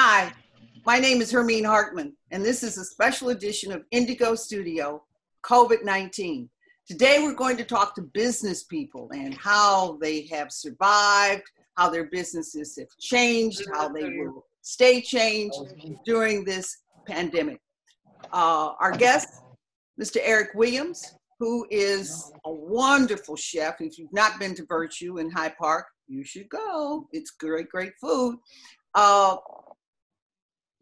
Hi, my name is Hermene Hartman, and this is a special edition of N'DIGO Studio COVID 19. Today, we're going to talk to business people and how they have survived, how their businesses have changed, how they will stay changed during this pandemic. Uh, our guest, Mr. Eric Williams, who is a wonderful chef. If you've not been to Virtue in Hyde Park, you should go. It's great, great food. Uh,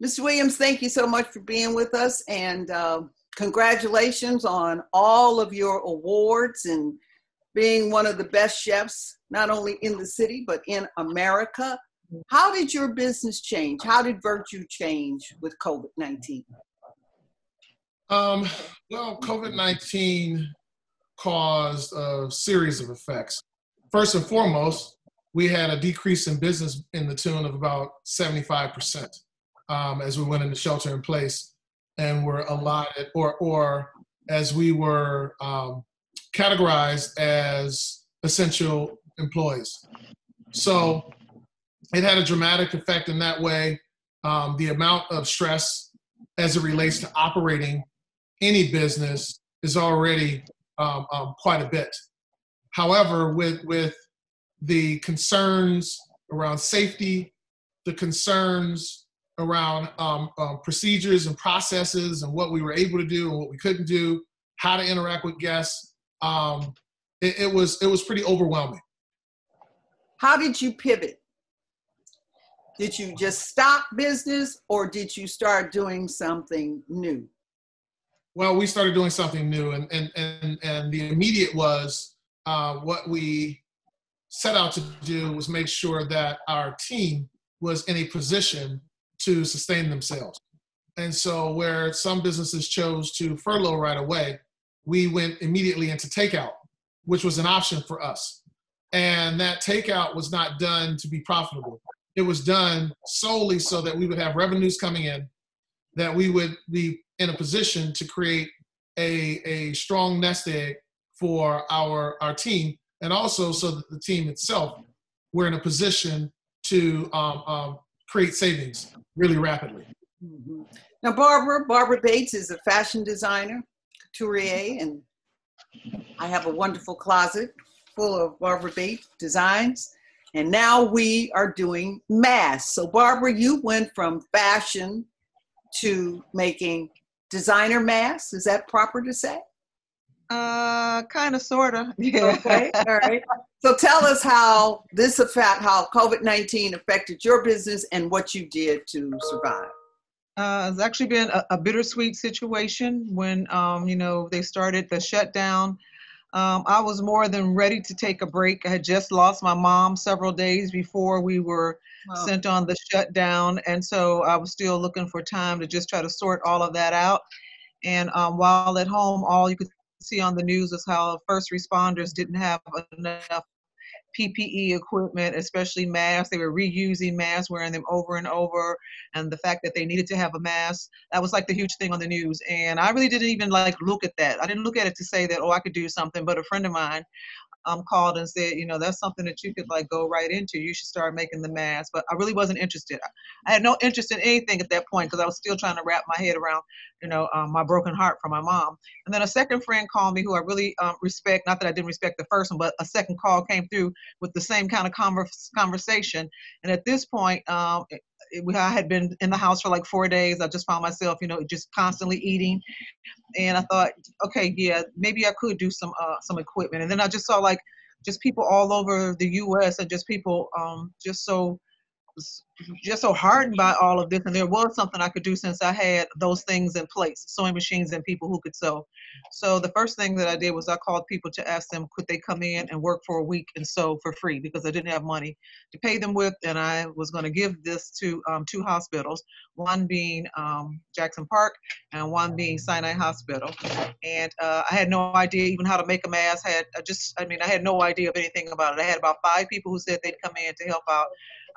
Mr. Williams, thank you so much for being with us and uh, congratulations on all of your awards and being one of the best chefs, not only in the city, but in America. How did your business change? How did Virtue change with COVID 19? Um, well, COVID 19 caused a series of effects. First and foremost, we had a decrease in business in the tune of about 75% um, as we went into shelter in place and were allotted, or, or as we were um, categorized as essential employees. So it had a dramatic effect in that way. Um, the amount of stress as it relates to operating any business is already um, um, quite a bit. However, with with the concerns around safety, the concerns around um, um, procedures and processes and what we were able to do and what we couldn't do, how to interact with guests, um, it, it was it was pretty overwhelming. How did you pivot? Did you just stop business or did you start doing something new? Well, we started doing something new, and and and, and the immediate was uh, what we set out to do was make sure that our team was in a position to sustain themselves. And so, where some businesses chose to furlough right away, we went immediately into takeout, which was an option for us. And that takeout was not done to be profitable. It was done solely so that we would have revenues coming in, that we would be in a position to create a, a strong nest egg for our, our team, and also so that the team itself we're in a position to um, um, create savings really rapidly. Mm-hmm. Now, Barbara, Barbara Bates is a fashion designer, couturier, and I have a wonderful closet full of Barbara Bates designs. And now we are doing masks. So, Barbara, you went from fashion to making designer masks. Is that proper to say? Uh, kind of, sort of. Yeah. Okay. All right. So tell us how this affect how COVID nineteen affected your business and what you did to survive. Uh, it's actually been a, a bittersweet situation when um, you know they started the shutdown. Um, I was more than ready to take a break. I had just lost my mom several days before we were wow. sent on the shutdown. And so I was still looking for time to just try to sort all of that out. And um, while at home, all you could see on the news is how first responders didn't have enough PPE equipment, especially masks. They were reusing masks, wearing them over and over, and the fact that they needed to have a mask. That was like the huge thing on the news. And I really didn't even like look at that. I didn't look at it to say that, oh, I could do something. But a friend of mine um, called and said, you know, that's something that you could like go right into. You should start making the mask. But I really wasn't interested. I had no interest in anything at that point because I was still trying to wrap my head around, you know, um, my broken heart from my mom. And then a second friend called me who I really um, respect. Not that I didn't respect the first one, but a second call came through with the same kind of converse, conversation. And at this point, um, it, I had been in the house for like four days. I just found myself, you know, just constantly eating, and I thought, okay, yeah, maybe I could do some uh, some equipment. And then I just saw like just people all over the U.S. and just people um, just so just so hardened by all of this and there was something i could do since i had those things in place sewing machines and people who could sew. So the first thing that i did was i called people to ask them could they come in and work for a week and sew for free? Because i didn't have money to pay them with and i was going to give this to um, two hospitals one being um, jackson park and one being sinai hospital. And uh, i had no idea even how to make a mask I had I just i mean i had no idea of anything about it. I had about five people who said they'd come in to help out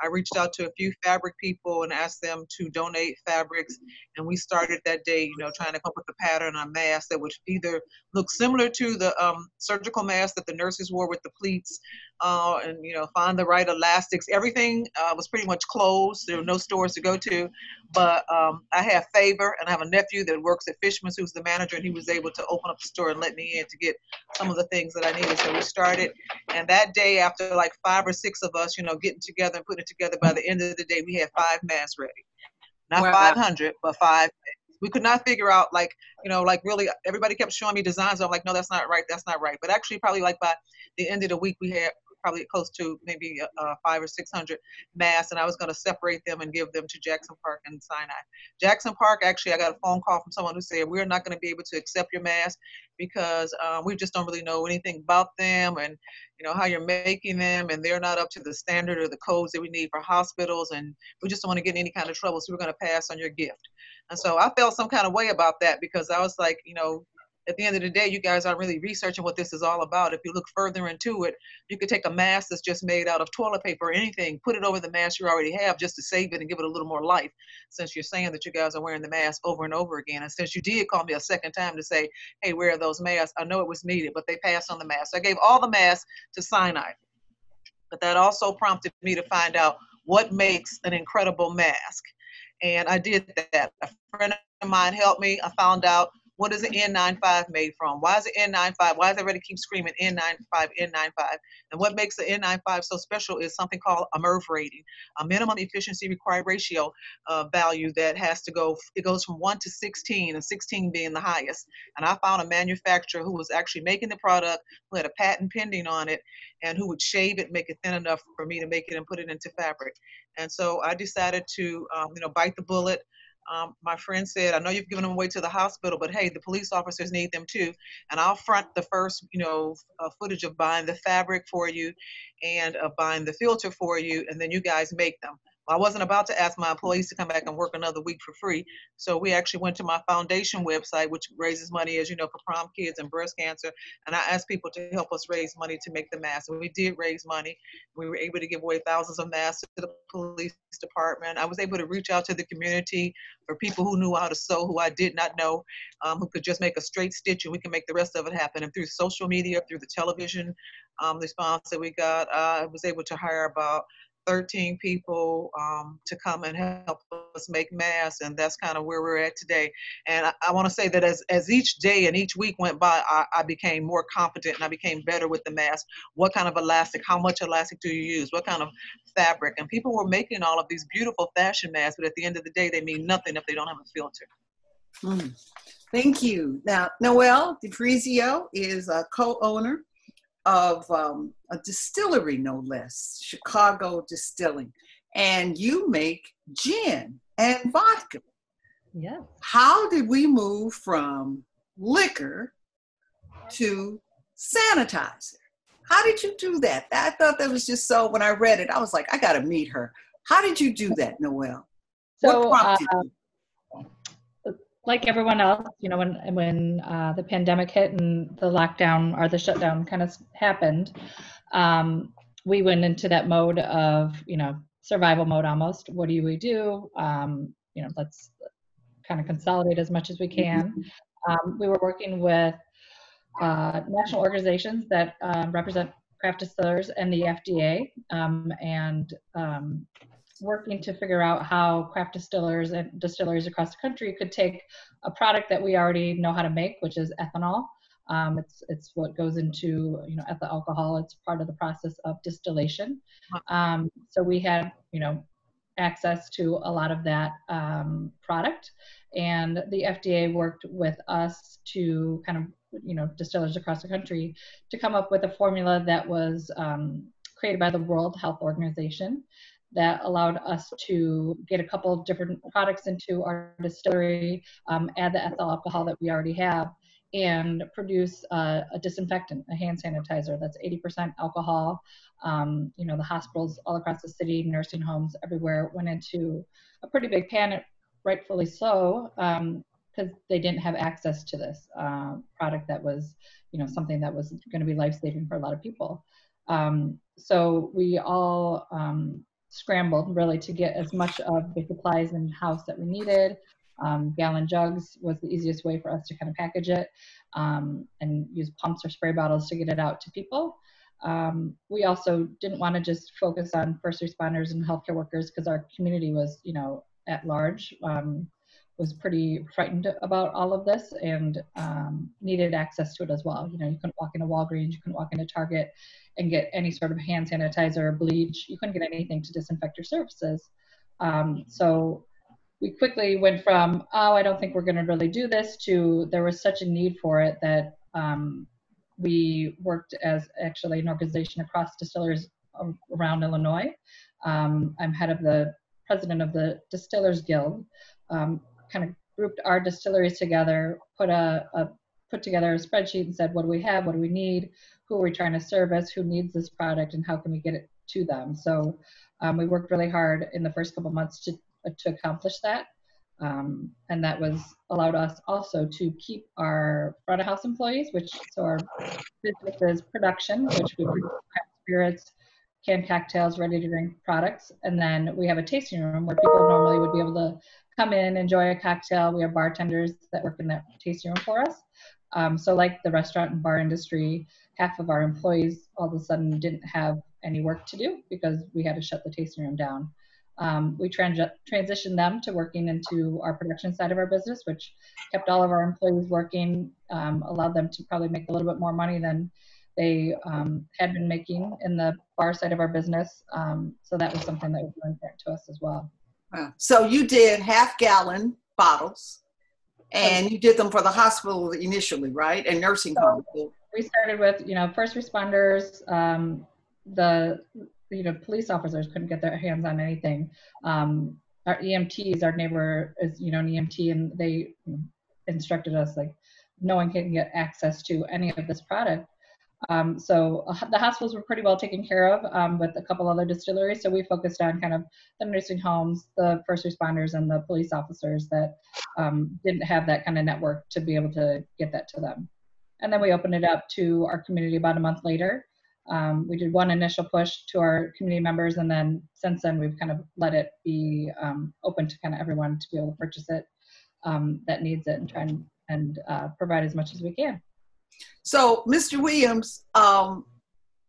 I reached out to a few fabric people and asked them to donate fabrics. And we started that day, you know, trying to come up with a pattern on masks that would either look similar to the um, surgical mask that the nurses wore with the pleats, uh, and you know find the right elastics. Everything uh, was pretty much closed. There were no stores to go to, but um, I have favor, and I have a nephew that works at Fishman's, who's the manager, and he was able to open up the store and let me in to get some of the things that I needed. So we started, and that day, after like five or six of us, you know, getting together and putting it together, by the end of the day, we had five masks ready. Not wow. 500, but five we could not figure out like you know like really everybody kept showing me designs i'm like no that's not right that's not right but actually probably like by the end of the week we had probably close to maybe uh, five or six hundred masks, and I was going to separate them and give them to Jackson Park and Sinai. Jackson Park, actually, I got a phone call from someone who said we're not going to be able to accept your masks because um, we just don't really know anything about them and you know how you're making them, and they're not up to the standard or the codes that we need for hospitals, and we just don't want to get in any kind of trouble, so we're going to pass on your gift. And so I felt some kind of way about that because I was like, you know, at the end of the day, you guys aren't really researching what this is all about. If you look further into it, you could take a mask that's just made out of toilet paper or anything, put it over the mask you already have just to save it and give it a little more life. Since you're saying that you guys are wearing the mask over and over again, and since you did call me a second time to say, hey, where are those masks? I know it was needed, but they passed on the mask. I gave all the masks to Sinai. But that also prompted me to find out what makes an incredible mask. And I did that. A friend of mine helped me. I found out what is an N95 made from? Why is it N95? Why does everybody keep screaming N95, N95? And what makes the N95 so special is something called a MERV rating, a minimum efficiency required ratio uh, value that has to go, it goes from 1 to 16, and 16 being the highest. And I found a manufacturer who was actually making the product, who had a patent pending on it, and who would shave it, make it thin enough for me to make it and put it into fabric. And so I decided to, um, you know, bite the bullet. Um, my friend said, I know you've given them away to the hospital, but hey, the police officers need them too. And I'll front the first, you know, uh, footage of buying the fabric for you and uh, buying the filter for you, and then you guys make them. I wasn't about to ask my employees to come back and work another week for free. So we actually went to my foundation website, which raises money, as you know, for prom kids and breast cancer. And I asked people to help us raise money to make the masks. And we did raise money. We were able to give away thousands of masks to the police department. I was able to reach out to the community for people who knew how to sew, who I did not know, um, who could just make a straight stitch and we can make the rest of it happen. And through social media, through the television um, response that we got, I was able to hire about 13 people um, to come and help us make masks, and that's kind of where we're at today. And I, I want to say that as, as each day and each week went by, I, I became more confident and I became better with the mask. What kind of elastic? How much elastic do you use? What kind of fabric? And people were making all of these beautiful fashion masks, but at the end of the day, they mean nothing if they don't have a filter. Mm. Thank you. Now, Noelle DiFrizio is a co-owner of um, a distillery, no less, Chicago Distilling. And you make gin and vodka. Yeah. How did we move from liquor to sanitizer? How did you do that? I thought that was just so, when I read it, I was like, I got to meet her. How did you do that, Noelle? So, what prompted uh, like everyone else, you know, when when uh, the pandemic hit and the lockdown or the shutdown kind of happened, um, we went into that mode of you know survival mode almost. What do we do? Um, you know, let's kind of consolidate as much as we can. Um, we were working with uh, national organizations that um, represent craft distillers and the FDA, um, and um, working to figure out how craft distillers and distilleries across the country could take a product that we already know how to make, which is ethanol. Um, it's it's what goes into you know ethyl alcohol. It's part of the process of distillation. Um, so we had you know access to a lot of that um, product, and the FDA worked with us to kind of you know distillers across the country to come up with a formula that was um, created by the World Health Organization that allowed us to get a couple different products into our distillery, um, add the ethyl alcohol that we already have, and produce uh, a disinfectant, a hand sanitizer that's 80% alcohol. Um, you know, the hospitals all across the city, nursing homes everywhere went into a pretty big panic, rightfully so, because um, they didn't have access to this uh, product that was, you know, something that was going to be life saving for a lot of people. Um, so we all um, scrambled really to get as much of the supplies in house that we needed. Um, gallon jugs was the easiest way for us to kind of package it um, and use pumps or spray bottles to get it out to people. um, we also didn't want to just focus on first responders and healthcare workers because our community was, you know, at large um, was pretty frightened about all of this and um, needed access to it as well. You know, you couldn't walk into Walgreens, you couldn't walk into Target and get any sort of hand sanitizer or bleach. You couldn't get anything to disinfect your surfaces. Um, so we quickly went from, oh, I don't think we're going to really do this, to there was such a need for it that um, we worked as actually an organization across distillers around Illinois. Um, I'm head of the president of the Distillers Guild. Um, kind of grouped our distilleries together, put a, a put together a spreadsheet and said, what do we have? What do we need? Who are we trying to service? Who needs this product? And how can we get it to them? So um, we worked really hard in the first couple months to, to accomplish that. Um, and that was allowed us also to keep our front of house employees, which so our business is production, which we produce spirits, canned cocktails, ready to drink products, and then we have a tasting room where people normally would be able to come in, enjoy a cocktail. We have bartenders that work in that tasting room for us. Um, so, like the restaurant and bar industry, half of our employees all of a sudden didn't have any work to do because we had to shut the tasting room down. Um, we trans- transitioned them to working into our production side of our business, which kept all of our employees working, um, allowed them to probably make a little bit more money than they um, had been making in the bar side of our business. Um, so that was something that was really important to us as well. Wow. So you did half gallon bottles and you did them for the hospital initially, right? And nursing so homes. We started with, you know, first responders, um, the you know police officers couldn't get their hands on anything. Um, our EMTs, our neighbor is you know an EMT, and they instructed us like no one can get access to any of this product. Um, so uh, the hospitals were pretty well taken care of um, with a couple other distilleries. So we focused on kind of the nursing homes, the first responders, and the police officers that um, didn't have that kind of network to be able to get that to them. And then we opened it up to our community about a month later. Um, we did one initial push to our community members, and then since then we've kind of let it be um, open to kind of everyone to be able to purchase it um, that needs it and try and, and uh, provide as much as we can. So, Mr. Williams, um,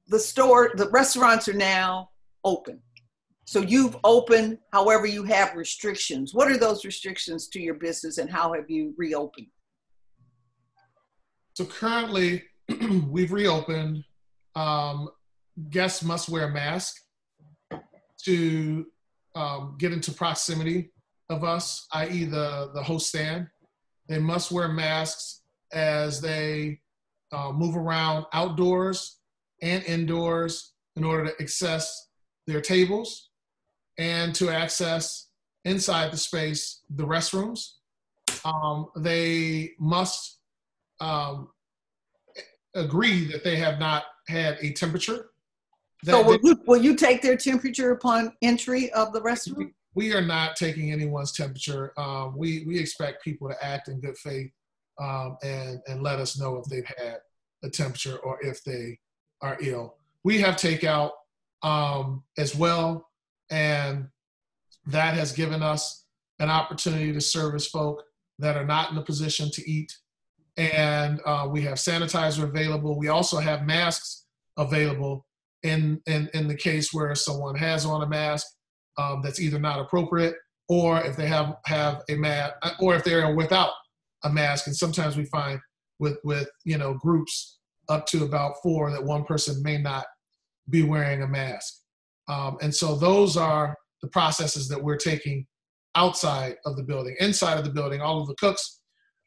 the store, the restaurants are now open. So you've opened, however, you have restrictions. What are those restrictions to your business, and how have you reopened? So currently, we've reopened um, guests must wear a mask to um, get into proximity of us, i.e., the, the host stand. They must wear masks as they uh, move around outdoors and indoors in order to access their tables and to access inside the space the restrooms. Um, they must um, agree that they have not had a temperature. So will, they, you, will you take their temperature upon entry of the restaurant? We are not taking anyone's temperature. Um, we, we expect people to act in good faith um, and, and let us know if they've had a temperature or if they are ill. We have takeout um, as well, and that has given us an opportunity to service folk that are not in a position to eat. And uh, we have sanitizer available. We also have masks available in, in, in the case where someone has on a mask um, that's either not appropriate or if they have, have a mask or if they're without a mask. And sometimes we find with, with, you know, groups up to about four that one person may not be wearing a mask. Um, and so those are the processes that we're taking outside of the building. Inside of the building, all of the cooks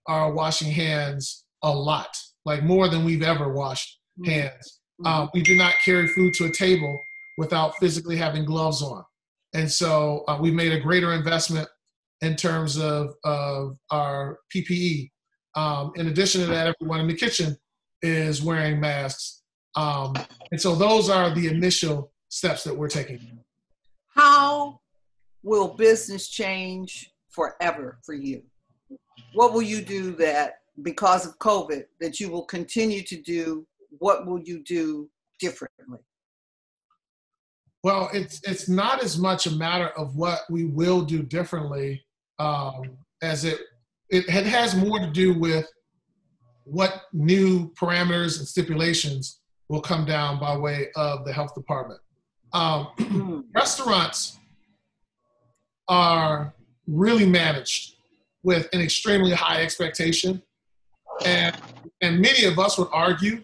are washing hands a lot, like more than we've ever washed mm-hmm. hands. Uh, we do not carry food to a table without physically having gloves on. And so uh, we made a greater investment in terms of, of our PPE. Um, in addition to that, everyone in the kitchen is wearing masks. Um, and so those are the initial steps that we're taking. How will business change forever for you? What will you do that because of COVID that you will continue to do what will you do differently? Well, it's it's not as much a matter of what we will do differently um, as it, it it has more to do with what new parameters and stipulations will come down by way of the health department. Um, restaurants are really managed with an extremely high expectation. And, and many of us would argue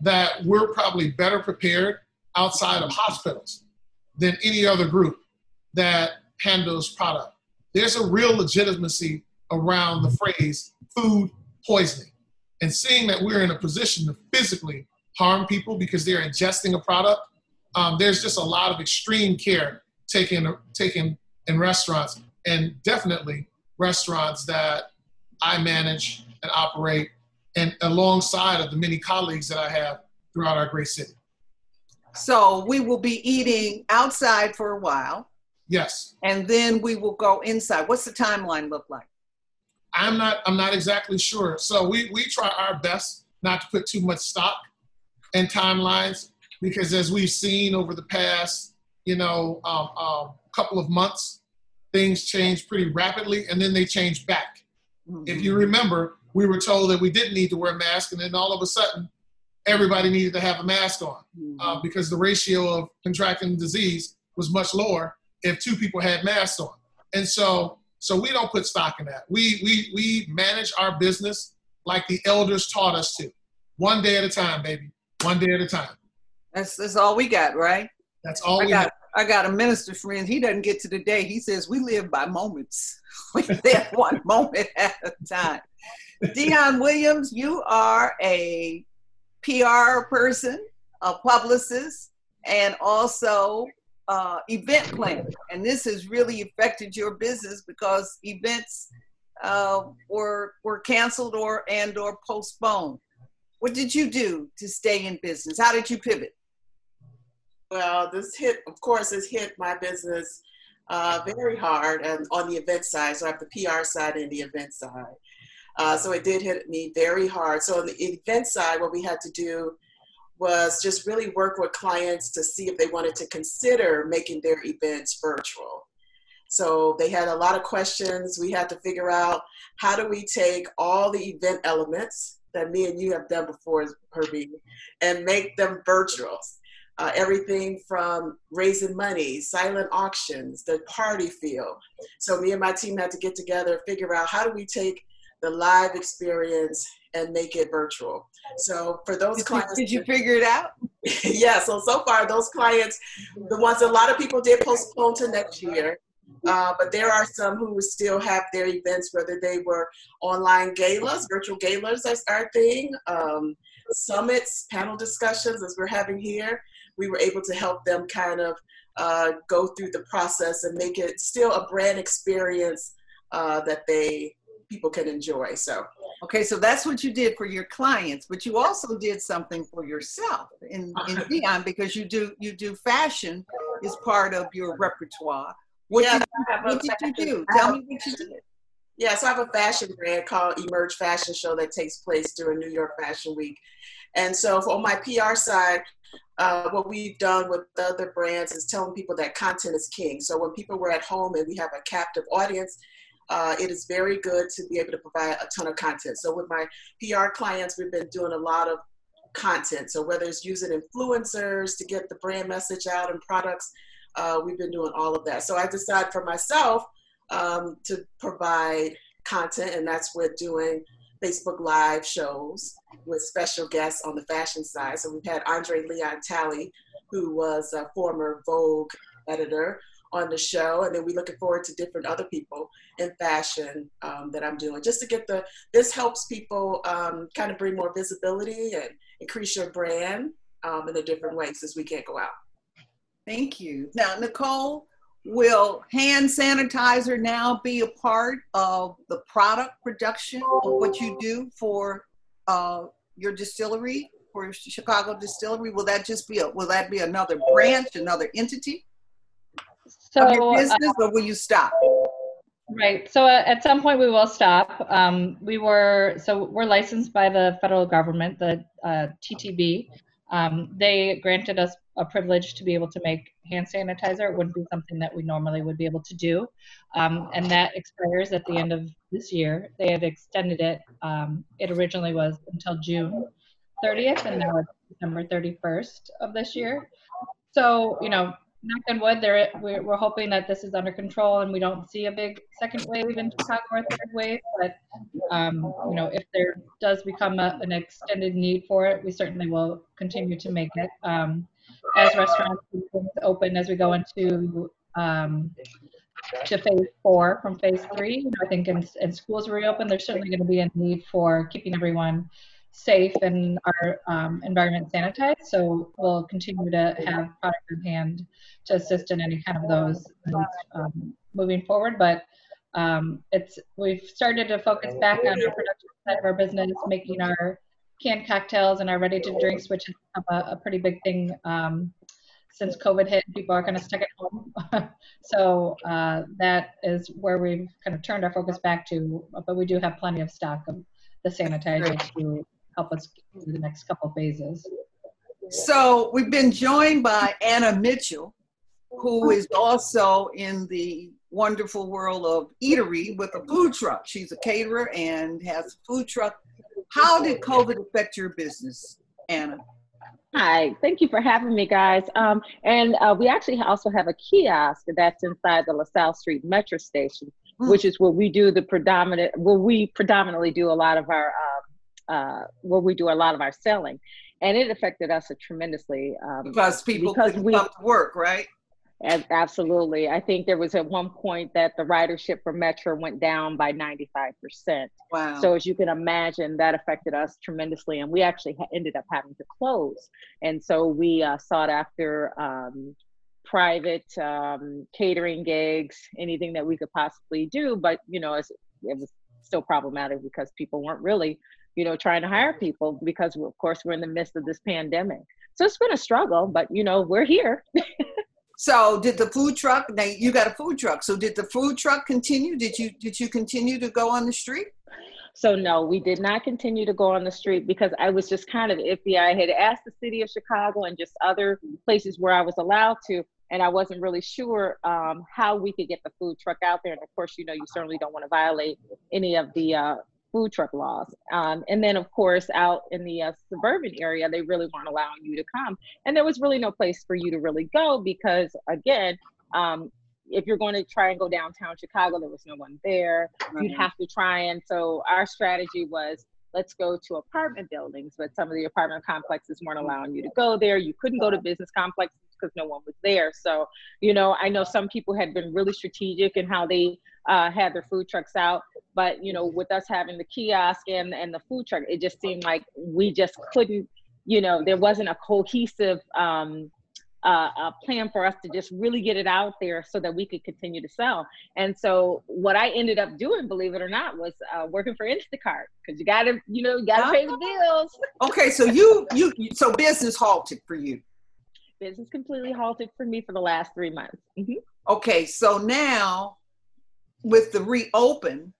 that we're probably better prepared outside of hospitals than any other group that handles product. There's a real legitimacy around the phrase food poisoning. And seeing that we're in a position to physically harm people because they're ingesting a product, um, there's just a lot of extreme care taken, taken in restaurants and definitely restaurants that I manage and operate and alongside of the many colleagues that I have throughout our great city. So we will be eating outside for a while. Yes. And then we will go inside. What's the timeline look like? I'm not I'm not exactly sure. So we we try our best not to put too much stock in timelines because as we've seen over the past, you know, um, um, couple of months, things change pretty rapidly and then they change back. Mm-hmm. If you remember, we were told that we didn't need to wear masks, and then all of a sudden, everybody needed to have a mask on mm-hmm. uh, because the ratio of contracting disease was much lower if two people had masks on. And so, so we don't put stock in that. We we we manage our business like the elders taught us to, one day at a time, baby, one day at a time. That's that's all we got, right? That's all I we got. have. I got a minister friend. He doesn't get to the day. He says we live by moments. we live one moment at a time. Dion Williams, you are a PR person, a publicist, and also uh, event planner. And this has really affected your business because events uh, were were canceled or and or postponed. What did you do to stay in business? How did you pivot? Well, this hit, of course, has hit my business uh, very hard and on the event side. So I have the PR side and the event side. Uh, so it did hit me very hard. So on the event side, what we had to do was just really work with clients to see if they wanted to consider making their events virtual. So they had a lot of questions. We had to figure out how do we take all the event elements that me and you have done before, Herbie, and make them virtual. Uh, everything from raising money, silent auctions, the party feel. So me and my team had to get together, figure out how do we take the live experience and make it virtual. So for those did clients, you, did you figure it out? yeah. So so far, those clients, the ones a lot of people did postpone to next year. Uh, but there are some who still have their events, whether they were online galas, virtual galas, that's our thing, um, summits, panel discussions, as we're having here we were able to help them kind of uh, go through the process and make it still a brand experience uh, that they people can enjoy. So okay, so that's what you did for your clients, but you also did something for yourself in in Dion because you do you do fashion is part of your repertoire. What, yeah, did, what did you do? Tell me what you did. Yeah, so I have a fashion brand called Emerge Fashion Show that takes place during New York Fashion Week. And so on my PR side, uh, what we've done with other brands is telling people that content is king. So when people were at home and we have a captive audience, uh, it is very good to be able to provide a ton of content. So with my PR clients, we've been doing a lot of content. So whether it's using influencers to get the brand message out and products, uh, we've been doing all of that. So I decided for myself um, to provide content, and that's with doing Facebook Live shows with special guests on the fashion side. So we've had Andre Leon Talley, who was a former Vogue editor, on the show, and then we're looking forward to different other people in fashion um, that I'm doing, just to get the. This helps people um, kind of bring more visibility and increase your brand um, in a different way since we can't go out. Thank you. Now, Nicole, will hand sanitizer now be a part of the product production of what you do for uh, your distillery for chicago distillery will that just be a will that be another branch another entity so of your business uh, or will you stop right so uh, at some point we will stop um, we were so we're licensed by the federal government the uh, ttb um, they granted us a privilege to be able to make hand sanitizer. It wouldn't be something that we normally would be able to do. Um, and that expires at the end of this year. They have extended it. Um, it originally was until June 30th, and now it's December 31st of this year. So, you know, knock on wood, there we're, we're hoping that this is under control and we don't see a big second wave in Chicago or third wave. But um, you know, if there does become a, an extended need for it, we certainly will continue to make it. Um, as restaurants open, as we go into um, to phase four from phase three, you know, I think in, in schools reopen, there's certainly going to be a need for keeping everyone safe and our um, environment sanitized. So we'll continue to have product in hand to assist in any kind of those um, moving forward. But um, it's we've started to focus back on the production side of our business, making our canned cocktails and our ready to drinks, which is a, a pretty big thing um, since COVID hit. People are kind of stuck at home, so uh, that is where we've kind of turned our focus back to. But we do have plenty of stock of the sanitizer to help us through the next couple phases. So we've been joined by Anna Mitchell, who is also in the wonderful world of eatery with a food truck. She's a caterer and has a food truck. How did COVID affect your business, Anna? Hi, thank you for having me, guys. Um, and uh, we actually also have a kiosk that's inside the LaSalle Street Metra Station, mm. which is where we do the predominant, where we predominantly do a lot of our um, uh, where we do a lot of our selling, and it affected us tremendously um, because people because we, come to work, right? absolutely. I think there was at one point that the ridership for Metra went down by 95%. Wow. So as you can imagine, that affected us tremendously. And we actually ended up having to close. And so we uh, sought after um, private um, catering gigs, anything that we could possibly do. But, you know, it was still problematic because people weren't really you know, trying to hire people because, of course, we're in the midst of this pandemic. So it's been a struggle, but you know, we're here. so, did the food truck? Now you got a food truck. So, did the food truck continue? Did you did you continue to go on the street? So no, we did not continue to go on the street because I was just kind of iffy. I had asked the city of Chicago and just other places where I was allowed to, and I wasn't really sure um, how we could get the food truck out there. And of course, you know, you certainly don't want to violate any of the uh, food truck laws. Um, and then, of course, out in the uh, suburban area, they really weren't allowing you to come. And there was really no place for you to really go because, again, um, if you're going to try and go downtown Chicago, there was no one there. You'd mm-hmm. have to try. And so our strategy was let's go to apartment buildings, but some of the apartment complexes weren't allowing you to go there. You couldn't go to business complexes because no one was there. So, you know, I know some people had been really strategic in how they uh, had their food trucks out, but you know, with us having the kiosk and and the food truck, it just seemed like we just couldn't, you know, there wasn't a cohesive um, uh, a plan for us to just really get it out there so that we could continue to sell. And so what I ended up doing, believe it or not, was uh, working for Instacart because you got to, you know, you got to pay the bills. okay, so you you so business halted for you. Business completely halted for me for the last three months. Mm-hmm. Okay, so now with the reopen,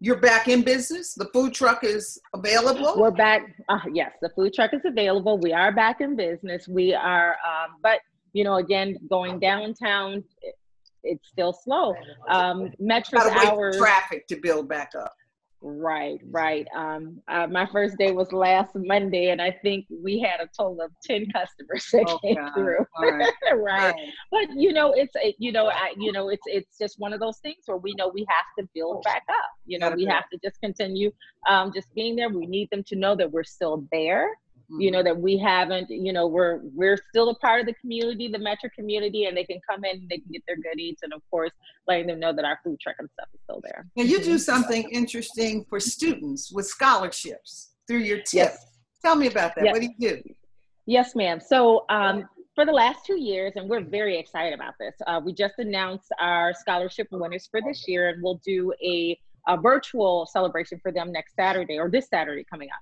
you're back in business. The food truck is available. We're back. Uh, yes, the food truck is available. We are back in business. We are, um, but you know, again, going downtown, it, it's still slow. Um, Metra's hours traffic to build back up. Right, right. Um, uh, my first day was last Monday, and I think we had a total of ten customers that oh, came God. through. Right. right. But you know, it's a, you know, I, you know, it's it's just one of those things where we know we have to build back up. You know, we have to just continue um, just being there. We need them to know that we're still there mm-hmm. you know that we haven't you know we're we're still a part of the community the metro community and they can come in they can get their goodies and of course letting them know that our food truck and stuff is still there and you do something interesting for students with scholarships through your tip yes. tell me about that yes. what do you do yes ma'am so um, for the last two years, and we're very excited about this. Uh, we just announced our scholarship winners for this year, and we'll do a, a virtual celebration for them next Saturday or this Saturday coming up.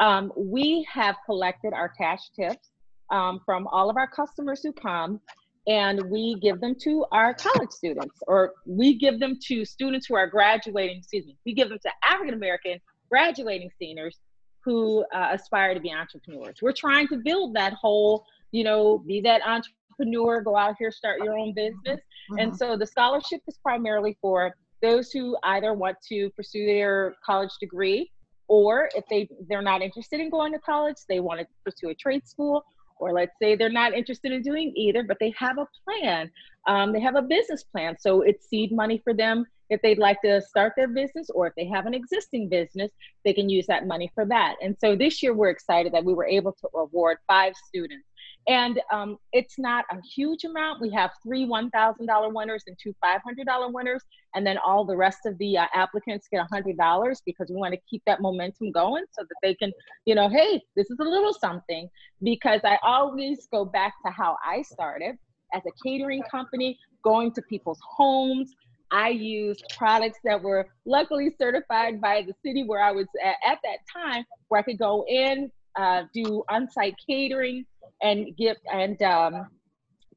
Um, we have collected our cash tips um, from all of our customers who come and we give them to our college students or we give them to students who are graduating, excuse me, we give them to African American graduating seniors who uh, aspire to be entrepreneurs. We're trying to build that whole, you know, be that entrepreneur, go out here, start your own business. Mm-hmm. And so the scholarship is primarily for those who either want to pursue their college degree or if they they're not interested in going to college they want to pursue a trade school or let's say they're not interested in doing either but they have a plan um, they have a business plan. So it's seed money for them if they'd like to start their business or if they have an existing business they can use that money for that. And so this year we're excited that we were able to award five students and um, it's not a huge amount. We have three $1,000 winners and two $500 winners. And then all the rest of the uh, applicants get $100 because we want to keep that momentum going so that they can, you know, hey, this is a little something. Because I always go back to how I started as a catering company, going to people's homes. I used products that were luckily certified by the city where I was at, at that time, where I could go in, uh, do on-site catering and give and um,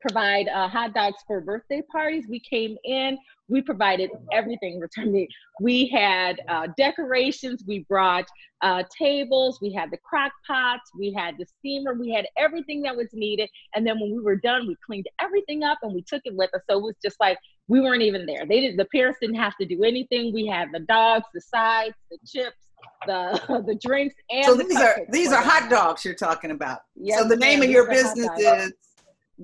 provide uh, hot dogs for birthday parties. We came in, we provided everything. Returning, we had uh, decorations, we brought uh, tables, we had the crock pots, we had the steamer, we had everything that was needed. And then when we were done, we cleaned everything up and we took it with us. So it was just like we weren't even there. They did. The parents didn't have to do anything. We had the dogs, the sides, the chips the the drinks and so the these are these are hot dogs you're talking about. Yes, so the name of your business is?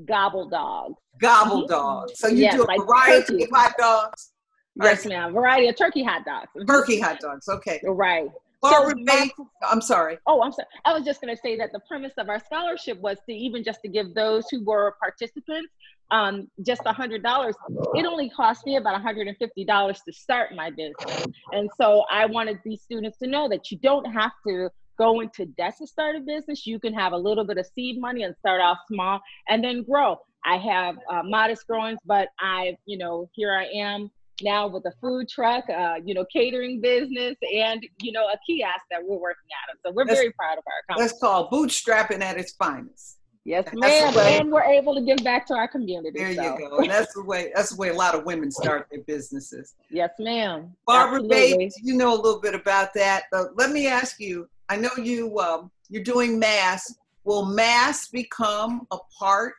Gobble dogs. Gobble mm-hmm. dogs. So you yes, do a like variety turkey. of hot dogs? Yes right. ma'am. Variety of turkey hot dogs. Turkey hot dogs okay. Right. So Bates, I'm sorry. Oh, I'm sorry. I was just going to say that the premise of our scholarship was to even just to give those who were participants um, just a hundred dollars, it only cost me about $150 to start my business. And so I wanted these students to know that you don't have to go into debt to start a business. You can have a little bit of seed money and start off small and then grow. I have uh, modest growings, but I've you know, here I am now with a food truck, uh, you know, catering business, and you know, a kiosk that we're working out of. So we're that's, very proud of our company. That's called bootstrapping at its finest. Yes, ma'am. And we're able to give back to our community. There so. you go. And that's the way that's the way a lot of women start their businesses. Yes, ma'am. Barbara Absolutely. Bates, you know a little bit about that. But let me ask you, I know you um, you're doing mass. Will mass become a part,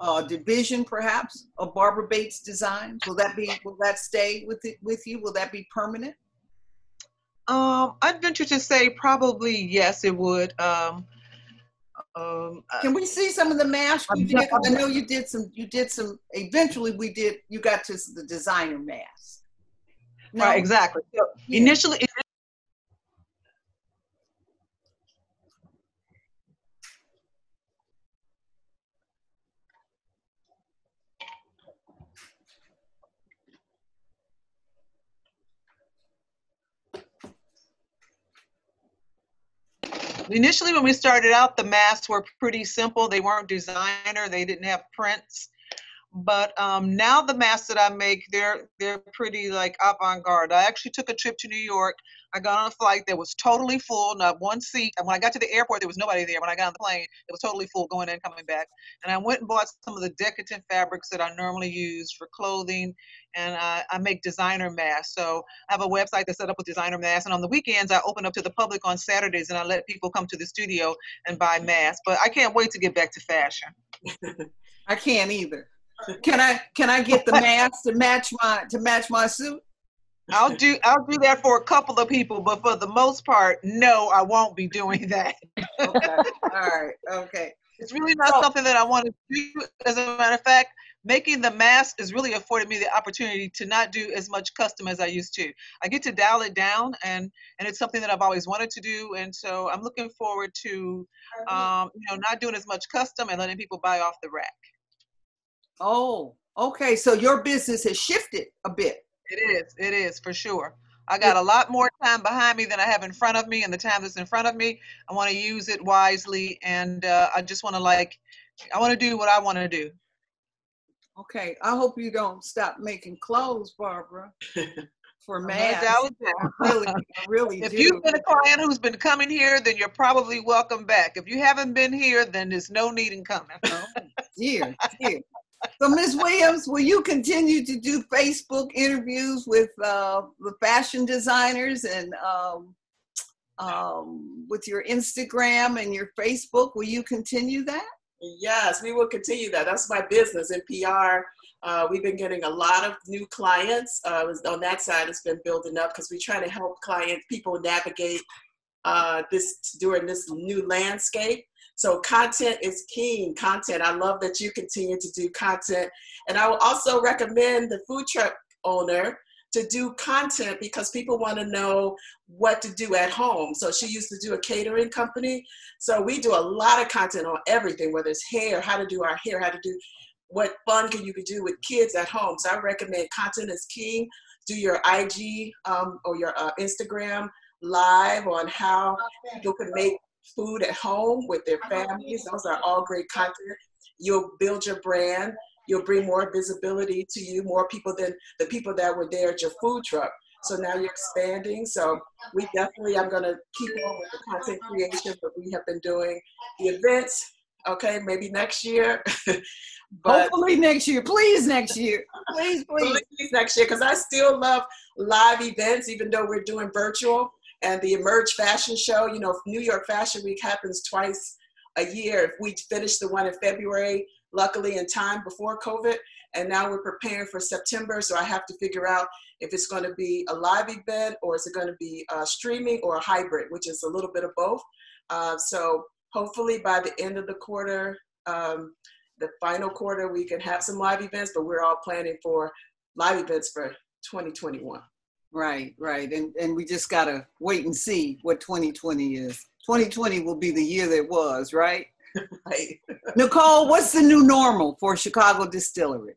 uh, division perhaps of Barbara Bates Designs? Will that be will that stay with it with you? Will that be permanent? Um, I'd venture to say probably yes, it would. Um, um, Can we see some of the mask you did? I know you did some. You did some. Eventually, we did. You got to the designer mask. No? Right. Exactly. So yeah. Initially, initially when we started out, the masks were pretty simple. They weren't designer. They didn't have prints. But um, now the masks that I make, they're they're pretty like avant-garde. I actually took a trip to New York. I got on a flight that was totally full, not one seat. And when I got to the airport, there was nobody there. When I got on the plane, it was totally full going in, and coming back. And I went and bought some of the decorative fabrics that I normally use for clothing and I, I make designer masks. So I have a website that's set up with designer masks, and on the weekends I open up to the public on Saturdays, and I let people come to the studio and buy masks. But I can't wait to get back to fashion. I can't either. Can I can I get the mask to match my to match my suit? I'll do I'll do that for a couple of people, but for the most part, no, I won't be doing that. okay. All right. Okay. It's really not so, something that I want to do. As a matter of fact, making the mask has really afforded me the opportunity to not do as much custom as I used to. I get to dial it down, and and it's something that I've always wanted to do, and so I'm looking forward to, um, you know, not doing as much custom and letting people buy off the rack. Oh, okay. So your business has shifted a bit. It is. It is for sure. I got a lot more time behind me than I have in front of me, and the time that's in front of me, I want to use it wisely, and uh, I just want to like, I want to do what I want to do. Okay, I hope you don't stop making clothes, Barbara. For mass. really, really if do. you've been a client who's been coming here, then you're probably welcome back. If you haven't been here, then there's no need in coming. Oh, dear, dear. So, Ms. Williams, will you continue to do Facebook interviews with uh, the fashion designers and um, um, with your Instagram and your Facebook? Will you continue that? Yes, we will continue that. That's my business in PR. Uh, we've been getting a lot of new clients. Uh, on that side, it's been building up because we try to help client people navigate uh, this during this new landscape. So content is king. Content. I love that you continue to do content, and I will also recommend the food truck owner to do content because people want to know what to do at home. So she used to do a catering company. So we do a lot of content on everything, whether it's hair, how to do our hair, how to do what fun can you do with kids at home. So I recommend content is king. Do your IG um, or your uh, Instagram live on how people can make food at home with their families. Those are all great content. You'll build your brand you'll bring more visibility to you, more people than the people that were there at your food truck. So now you're expanding. So we definitely, I'm going to keep on with the content creation that we have been doing, the events. Okay, maybe next year. but hopefully next year, please next year, please, please, please next year, because I still love live events, even though we're doing virtual. And the Emerge Fashion Show, you know, New York Fashion Week happens twice a year. If we finish the one in February, luckily in time before COVID. And now we're preparing for September. So I have to figure out if it's going to be a live event or is it going to be uh, streaming or a hybrid, which is a little bit of both. Uh, so hopefully by the end of the quarter, um, the final quarter, we can have some live events, but we're all planning for live events for 2021. Right, right. And, and we just got to wait and see what 2020 is. 2020 will be the year that was, right? right. Nicole, what's the new normal for Chicago Distillery?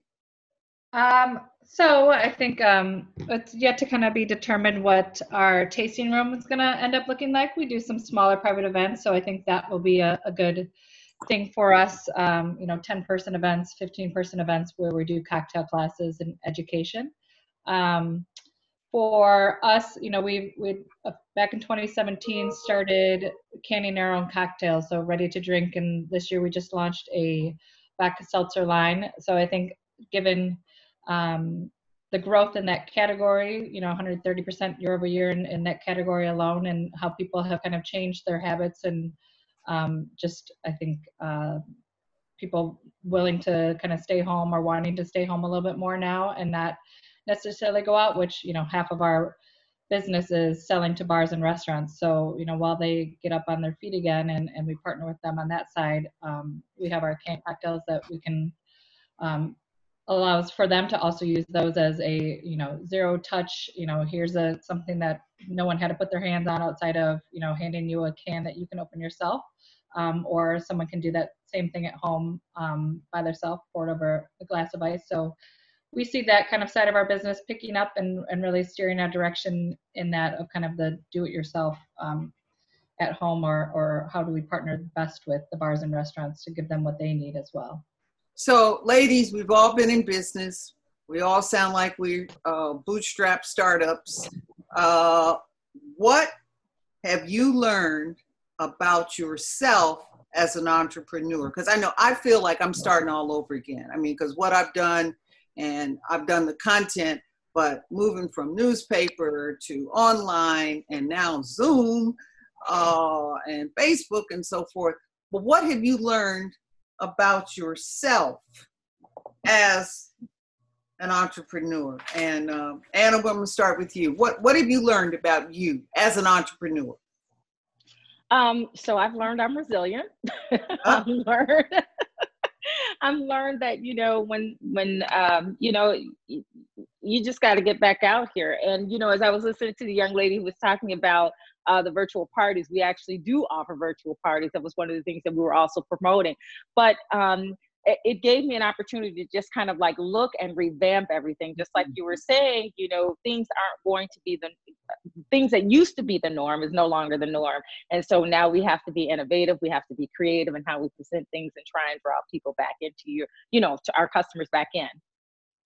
Um, so I think um, it's yet to kind of be determined what our tasting room is going to end up looking like. We do some smaller private events, so I think that will be a, a good thing for us. Um, you know, 10 person events, 15 person events where we do cocktail classes and education. Um, for us, you know, we we uh, back in 2017 started canning our own cocktails, so ready to drink, and this year we just launched a vodka seltzer line. So I think given um, the growth in that category, you know, 130% year over year in, in that category alone, and how people have kind of changed their habits and um, just I think uh, people willing to kind of stay home or wanting to stay home a little bit more now, and not necessarily go out, which, you know, half of our business is selling to bars and restaurants. So, you know, while they get up on their feet again and, and we partner with them on that side, um, we have our can cocktails that we can um, allows for them to also use those as a you know zero touch you know here's a something that no one had to put their hands on outside of you know handing you a can that you can open yourself um, or someone can do that same thing at home um, by themselves pour it over a glass of ice so we see that kind of side of our business picking up and, and really steering our direction in that of kind of the do it yourself um, at home or, or how do we partner best with the bars and restaurants to give them what they need as well. So ladies, we've all been in business. We all sound like we uh, bootstrap startups. Uh, what have you learned about yourself as an entrepreneur? Because I know I feel like I'm starting all over again. I mean, because what I've done and I've done the content, but moving from newspaper to online and now Zoom uh, and Facebook and so forth. But what have you learned about yourself as an entrepreneur? And uh, Anna, I'm going to start with you. What What have you learned about you as an entrepreneur? Um, so I've learned I'm resilient. I've learned I've learned that you know when when um, you know you just got to get back out here. And you know, as I was listening to the young lady who was talking about uh, the virtual parties, we actually do offer virtual parties. That was one of the things that we were also promoting. But um, it, gave me an opportunity to just kind of like look and revamp everything just like you were mm-hmm. saying you know things aren't going to be the things that used to be the norm is no longer the norm and so now we have to be innovative we have to be creative in how we present things and try and draw people back into your you know to our customers back in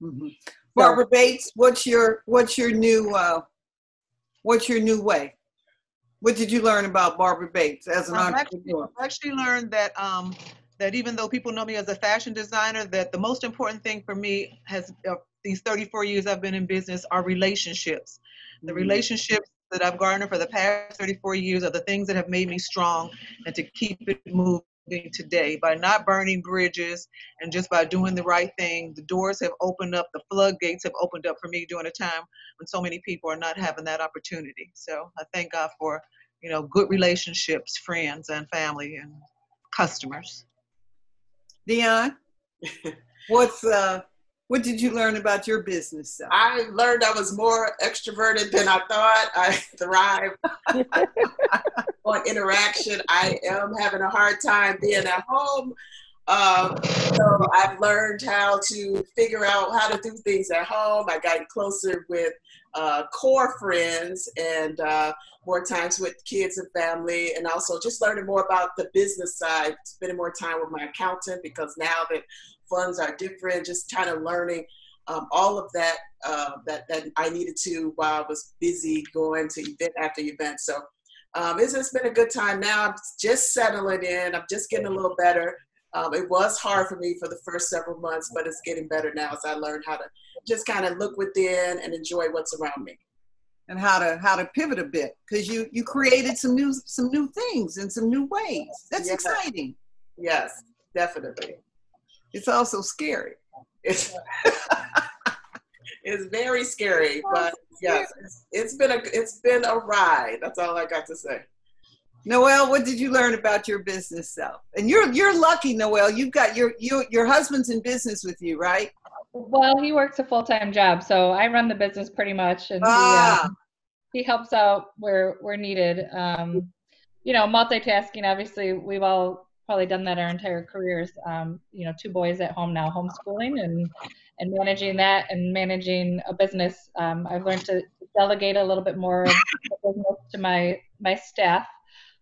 mm-hmm. barbara so, bates what's your what's your new uh what's your new way what did you learn about barbara bates as an I've entrepreneur actually, I've actually learned that um that even though people know me as a fashion designer, that the most important thing for me has uh, these 34 years I've been in business are relationships. The mm-hmm. relationships that I've garnered for the past 34 years are the things that have made me strong and to keep it moving today by not burning bridges and just by doing the right thing the doors have opened up the floodgates have opened up for me during a time when so many people are not having that opportunity so i thank god for you know, good relationships, friends and family and customers. Dion, what's uh, what did you learn about your business self? I learned I was more extroverted than I thought. I thrive on interaction. I am having a hard time being at home. Um, so I've learned how to figure out how to do things at home. I got closer with uh, core friends and uh, more times with kids and family, and also just learning more about the business side, spending more time with my accountant because now that funds are different, just kind of learning um, all of that, uh, that that I needed to while I was busy going to event after event. So um, it's, it's been a good time. Now I'm just settling in. I'm just getting a little better. Um, it was hard for me for the first several months, but it's getting better now as I learned how to just kind of look within and enjoy what's around me. And how to how to pivot a bit because you you created some new some new things in some new ways. That's yes. exciting. Yes, definitely. It's also scary. It's it's very scary, but yes, it's, it's been a it's been a ride. That's all I got to say. Noel, what did you learn about your business self? And you're you're lucky, Noel. You've got your you your husband's in business with you, right? Well, he works a full time job, so I run the business pretty much, and ah. he, uh, he helps out where where needed. Um, you know, multitasking. Obviously, we've all probably done that our entire careers. Um, you know, two boys at home now, homeschooling and and managing that and managing a business. Um, I've learned to delegate a little bit more to my my staff.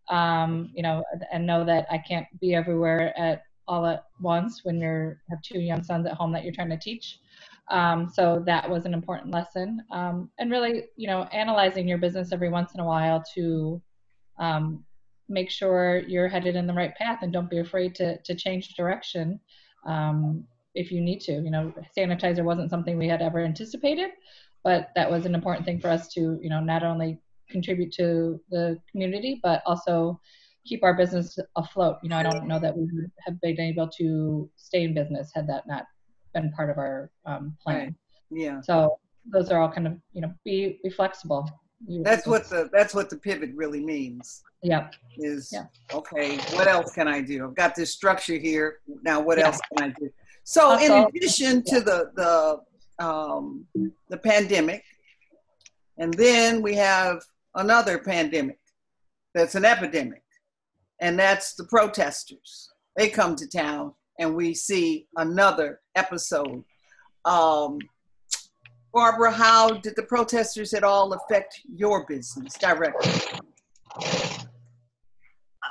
Um, you know, and know that I can't be everywhere at all at once when you have two young sons at home that you're trying to teach. Um, so that was an important lesson. Um, and really, you know, analyzing your business every once in a while to um, make sure you're headed in the right path and don't be afraid to, to change direction um, if you need to. You know, sanitizer wasn't something we had ever anticipated, but that was an important thing for us to, you know, not only contribute to the community, but also keep our business afloat. You know, I don't know that we would have been able to stay in business had that not been part of our um, plan. Right. Yeah. So those are all kind of, you know, be be flexible. You- That's what the that's what the pivot really means. Yep. Is Yeah. okay. What else can I do? I've got this structure here. Now, what Yeah. else can I do? So, in addition to the the um, the pandemic, and then we have another pandemic that's an epidemic, and that's the protesters. They come to town, and we see another episode. Um, Barbara, how did the protesters at all affect your business directly?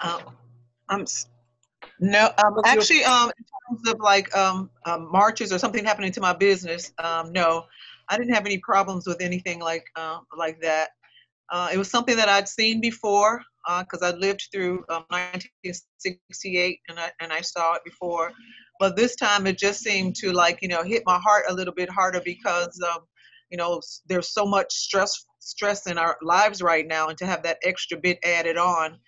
Um, I'm no, um, actually, um, in terms of like um, um, marches or something happening to my business, um, no, I didn't have any problems with anything like uh, like that. Uh, it was something that I'd seen before because I lived through um, 1968 and I and I saw it before, but this time it just seemed to like you know hit my heart a little bit harder because um, you know there's so much stress stress in our lives right now, and to have that extra bit added on,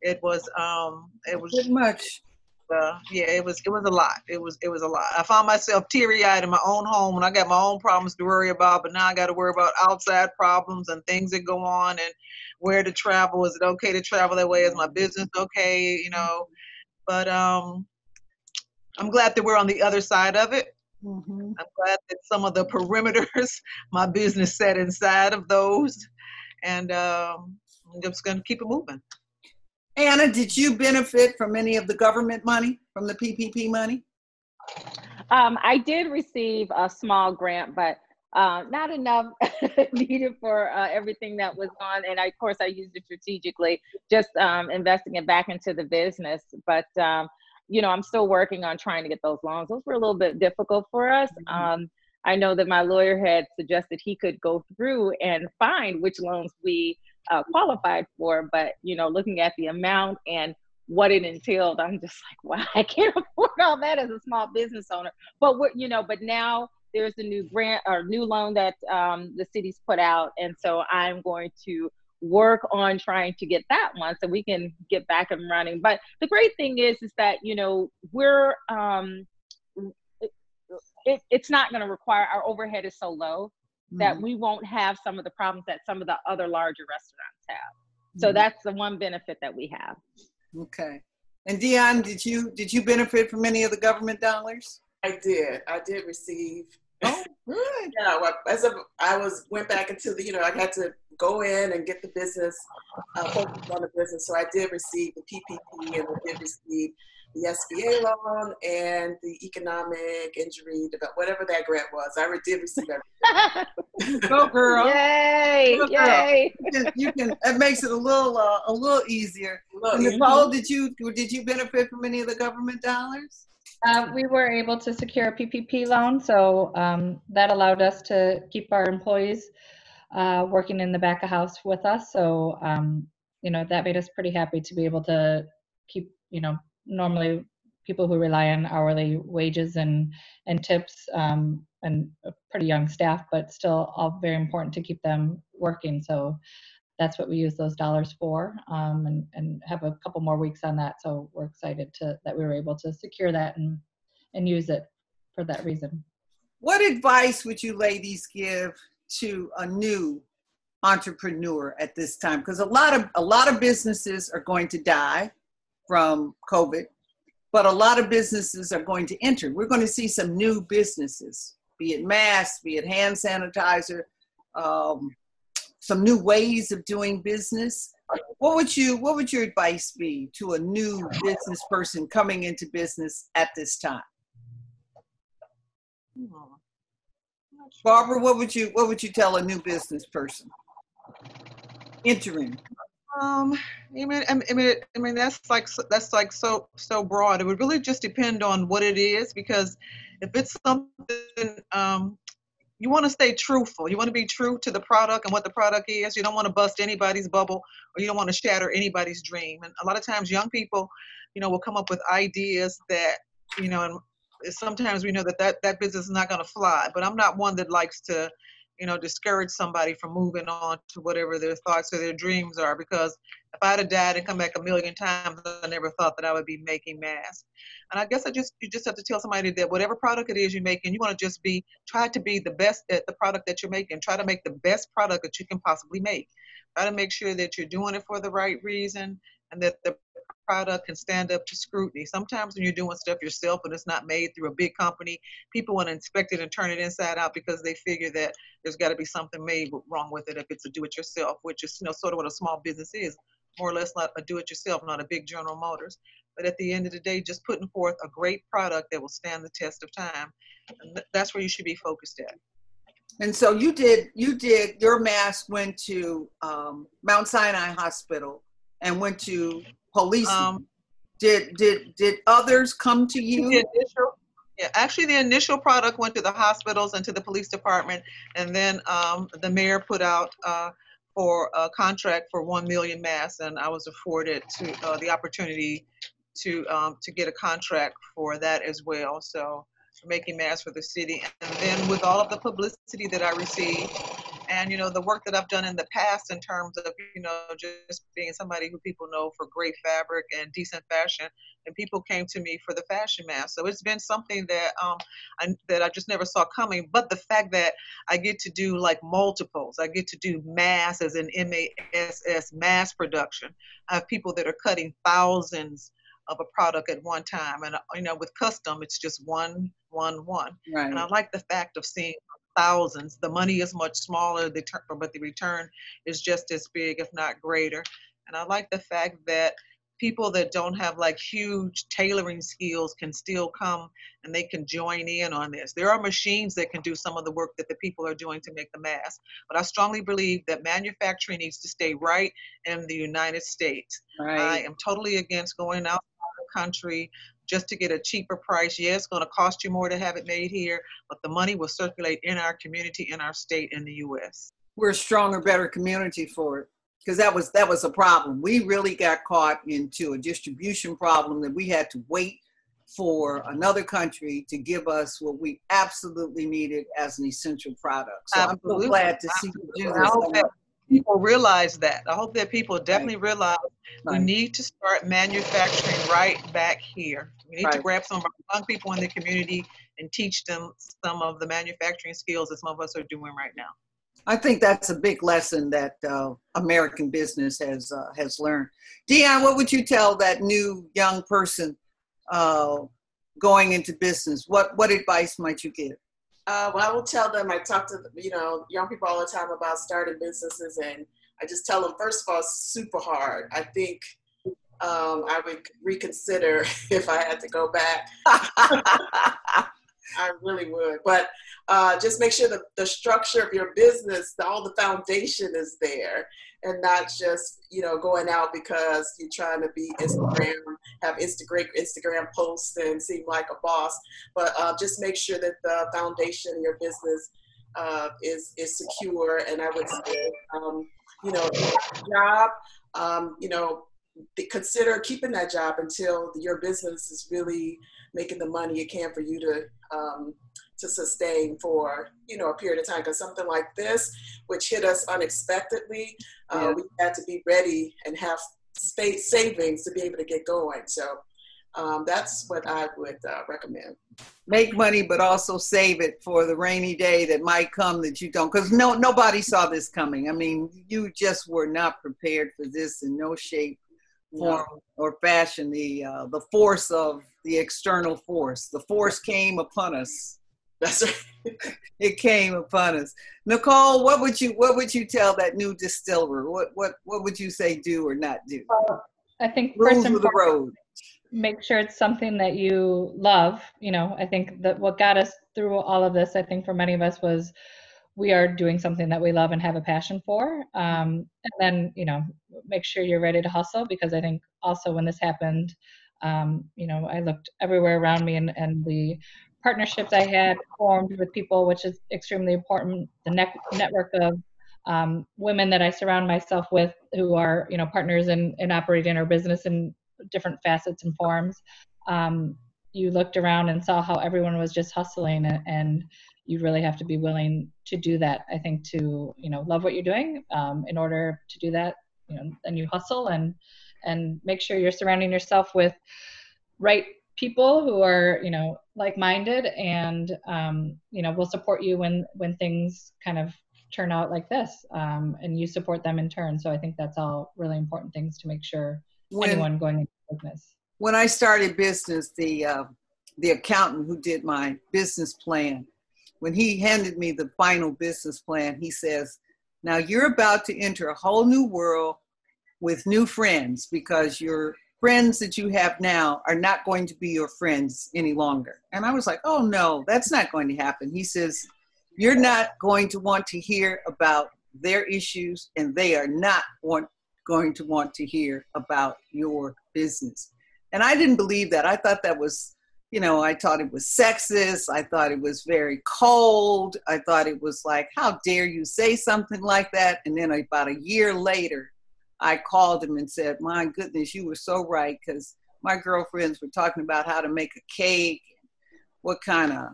it was um it was much. Uh, yeah, it was it was a lot. It was it was a lot. I found myself teary eyed in my own home when I got my own problems to worry about, but now I got to worry about outside problems and things that go on and where to travel. Is it okay to travel that way? Is my business okay? You know, but um, I'm glad that we're on the other side of it. Mhm. I'm glad that some of the perimeters, my business set inside of those, and um, I'm just gonna keep it moving. Anna, did you benefit from any of the government money, from the PPP money? Um, I did receive a small grant, but uh, not enough needed for uh, everything that was on. And I, of course, I used it strategically, just um, investing it back into the business. But um, you know, I'm still working on trying to get those loans. Those were a little bit difficult for us. Um, I know that my lawyer had suggested he could go through and find which loans we uh, qualified for, but you know, looking at the amount and what it entailed, I'm just like, wow, I can't afford all that as a small business owner. But what you know, but now there's a new grant or new loan that um, the city's put out, and so I'm going to work on trying to get that one so we can get back and running. But the great thing is, is that you know we're um, it, it's not going to require our overhead is so low that Mhm. we won't have some of the problems that some of the other larger restaurants have. So Mhm. that's the one benefit that we have. Okay. And Dion, did you did you benefit from any of the government dollars? I did. I did receive. Oh, good. Yeah, well, as a, I was went back into the, you know, I had to go in and get the business, uh, focus on the business. So I did receive the PPP and I did receive the SBA loan and the economic injury, develop- whatever that grant was. I re- did receive everything. Go girl. Yay! Good girl. Yay! You can, you can. It makes it a little uh, a little easier. Look, And Nicole, did you did you benefit from any of the government dollars? Uh, we were able to secure a PPP loan, so um, that allowed us to keep our employees uh, working in the back of house with us. So, um, you know, that made us pretty happy to be able to keep, you know, normally people who rely on hourly wages and and tips um, and a pretty young staff, but still all very important to keep them working. So that's what we use those dollars for um, and, and have a couple more weeks on that. So we're excited to that we were able to secure that and, and use it for that reason. What advice would you ladies give to a new entrepreneur at this time? Because a lot of a lot of businesses are going to die from COVID, but a lot of businesses are going to enter. We're going to see some new businesses, be it masks, be it hand sanitizer, um, some new ways of doing business. What would you What would your advice be to a new business person coming into business at this time? Hmm. Barbara, what would you what would you tell a new business person entering? Um, I mean, I mean, I mean, that's like that's like so so broad. It would really just depend on what it is, because if it's something, um, you want to stay truthful. You want to be true to the product and what the product is. You don't want to bust anybody's bubble, or you don't want to shatter anybody's dream. And a lot of times, young people, you know, will come up with ideas that, you know, and sometimes we know that that, that business is not going to fly. But I'm not one that likes to you know, discourage somebody from moving on to whatever their thoughts or their dreams are. Because if I'd have died and come back a million times, I never thought that I would be making masks. And I guess I just you just have to tell somebody that whatever product it is you're making, you want to just be try to be the best at the product that you're making. Try to make the best product that you can possibly make. Try to make sure that you're doing it for the right reason and that the product can stand up to scrutiny. Sometimes when you're doing stuff yourself and it's not made through a big company, people want to inspect it and turn it inside out because they figure that there's got to be something made wrong with it if it's a do-it-yourself, which is you know sort of what a small business is, more or less not a do-it-yourself, not a big General Motors. But at the end of the day, just putting forth a great product that will stand the test of time, that's where you should be focused at. And so you did you did your mask went to um, Mount Sinai Hospital and went to police. Um, did did did others come to the you? initial, yeah, actually, the initial product went to the hospitals and to the police department, and then um, the mayor put out uh, for a contract for one million masks, and I was afforded to uh, the opportunity to um, to get a contract for that as well. So making masks for the city, and then with all of the publicity that I received, and you know the work that I've done in the past in terms of you know just being somebody who people know for great fabric and decent fashion and people came to me for the fashion mask. So it's been something that um I, that I just never saw coming. But the fact that I get to do like multiples, I get to do mass as an M A S S mass production. I have people that are cutting thousands of a product at one time, and you know with custom it's just one, one, one. right. And I like the fact of seeing thousands. The money is much smaller, but the return is just as big, if not greater. And I like the fact that people that don't have like huge tailoring skills can still come and they can join in on this. There are machines that can do some of the work that the people are doing to make the mask. But I strongly believe that manufacturing needs to stay right in the United States. I am totally against going the country just to get a cheaper price. Yeah, it's going to cost you more to have it made here, but the money will circulate in our community, in our state, in the U.S. We're a stronger, better community for it. Because that was that was a problem. We really got caught into a distribution problem that we had to wait for another country to give us what we absolutely needed as an essential product. So I'm so glad to see you do this. people realize that. I hope that people definitely realize we need to start manufacturing right back here. We need to grab some of our young people in the community and teach them some of the manufacturing skills that some of us are doing right now. I think that's a big lesson that uh, American business has uh, has learned. Dion, what would you tell that new young person uh, going into business? What what advice might you give? Uh, well, I will tell them. I talk to you know young people all the time about starting businesses, and I just tell them first of all, it's super hard. I think um, I would reconsider if I had to go back. I really would. But uh, just make sure that the structure of your business, all the foundation is there and not just, you know, going out because you're trying to be Instagram, have Instagram, Instagram posts and seem like a boss. But uh, just make sure that the foundation of your business uh, is, is secure. And I would say, um, you know, job, um, you know, consider keeping that job until your business is really making the money it can for you to um, to sustain for you know a period of time. Because something like this which hit us unexpectedly uh, yeah. we had to be ready and have space savings to be able to get going. So um, that's what i would uh, recommend. Make money but also save it for the rainy day that might come that you don't because no nobody saw this coming. I mean you just were not prepared for this in no shape form or fashion the uh, the force of the external force. The force came upon us. That's right. it came upon us. Nicole, what would you what would you tell that new distiller? What what what would you say do or not do? I think Rules first and the road. Make sure it's something that you love. You know, I think that what got us through all of this, I think for many of us was we are doing something that we love and have a passion for. Um, and then, you know, make sure you're ready to hustle because I think also when this happened, um, you know, I looked everywhere around me and, and the partnerships I had formed with people, which is extremely important, the ne- network of um, women that I surround myself with who are, you know, partners in, in operating our business in different facets and forms. Um, you looked around and saw how everyone was just hustling and, and you really have to be willing to do that i think to you know love what you're doing um, in order to do that you know then you hustle and and make sure you're surrounding yourself with right people who are you know like-minded and um, you know will support you when when things kind of turn out like this um, and you support them in turn. So i think that's all really important things to make sure when, anyone going into business. When i started business the uh, the accountant who did my business plan when he handed me the final business plan, he says, Now you're about to enter a whole new world with new friends because your friends that you have now are not going to be your friends any longer. And I was like, Oh no, that's not going to happen. He says, You're not going to want to hear about their issues, and they are not want, going to want to hear about your business. And I didn't believe that. I thought that was you know, I thought it was sexist. I thought it was very cold. I thought it was like, how dare you say something like that? And then about a year later, I called him and said, my goodness, you were so right because my girlfriends were talking about how to make a cake, what kind of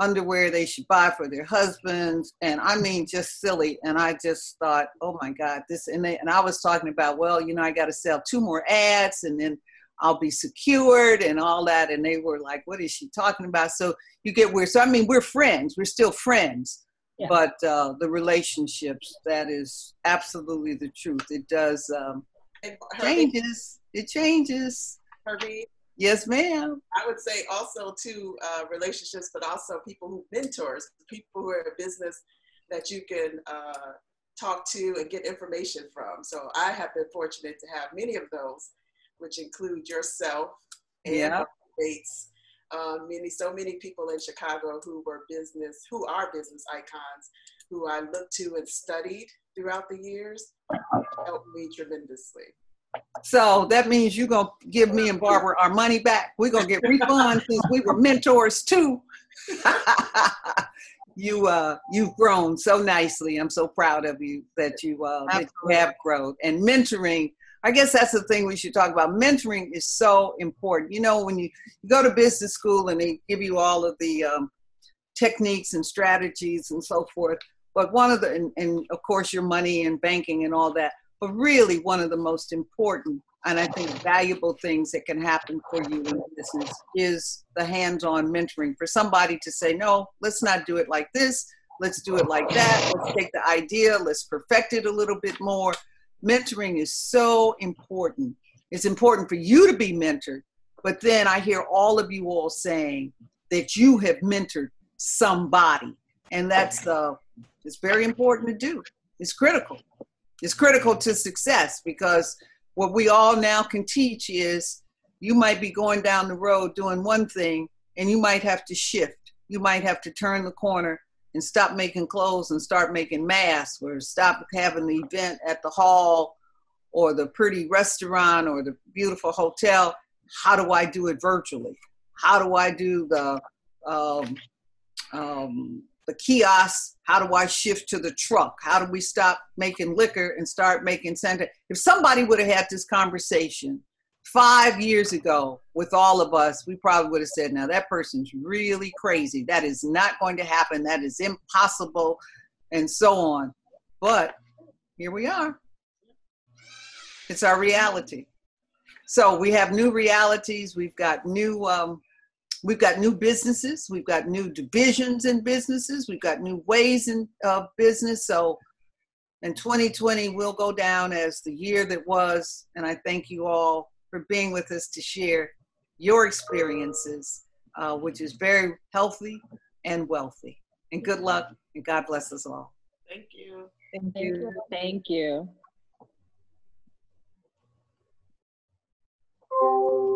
underwear they should buy for their husbands and i mean just silly and i just thought oh my god this and they and i was talking about well you know i got to sell two more ads and then I'll be secured and all that. And they were like, what is she talking about? So you get weird. So, I mean, we're friends, we're still friends. Yeah. But uh, the relationships, that is absolutely the truth. It does um, changes. It changes. Herbie. Yes, ma'am. I would say also to uh, relationships, but also people who mentors, people who are in business that you can uh, talk to and get information from. So I have been fortunate to have many of those which include yourself and yeah. Bates. Um, many, so many people in Chicago who were business, who are business icons, who I looked to and studied throughout the years, helped me tremendously. So that means you're gonna give me and Barbara our money back. We're gonna get refunds since we were mentors too. you uh you've grown so nicely. I'm so proud of you that you uh that you have grown and mentoring I guess that's the thing we should talk about. Mentoring is so important. You know, when you, you go to business school and they give you all of the um, techniques and strategies and so forth, but one of the, and, and of course, your money and banking and all that, but really one of the most important and I think valuable things that can happen for you in business is the hands on mentoring for somebody to say, no, let's not do it like this. Let's do it like that. Let's take the idea, let's perfect it a little bit more. Mentoring is so important. It's important for you to be mentored, but then I hear all of you all saying that you have mentored somebody. And that's the, it's very important to do. It's critical. It's critical to success because what we all now can teach is you might be going down the road doing one thing and you might have to shift. You might have to turn the corner and stop making clothes and start making masks or stop having the event at the hall or the pretty restaurant or the beautiful hotel. How do I do it virtually? How do I do the um, um, the kiosk? How do I shift to the truck? How do we stop making liquor and start making center? If somebody would have had this conversation five years ago with all of us, we probably would have said, now that person's really crazy. That is not going to happen. That is impossible, and so on. But here we are. It's our reality. So we have new realities. We've got new. Um, we've got new businesses. We've got new divisions in businesses. We've got new ways in uh, business. So in 2020 we'll go down as the year that was. And I thank you all for being with us to share your experiences, uh, which is very healthy and wealthy. And good luck, and God bless us all. Thank you. Thank you. Thank you. Thank you.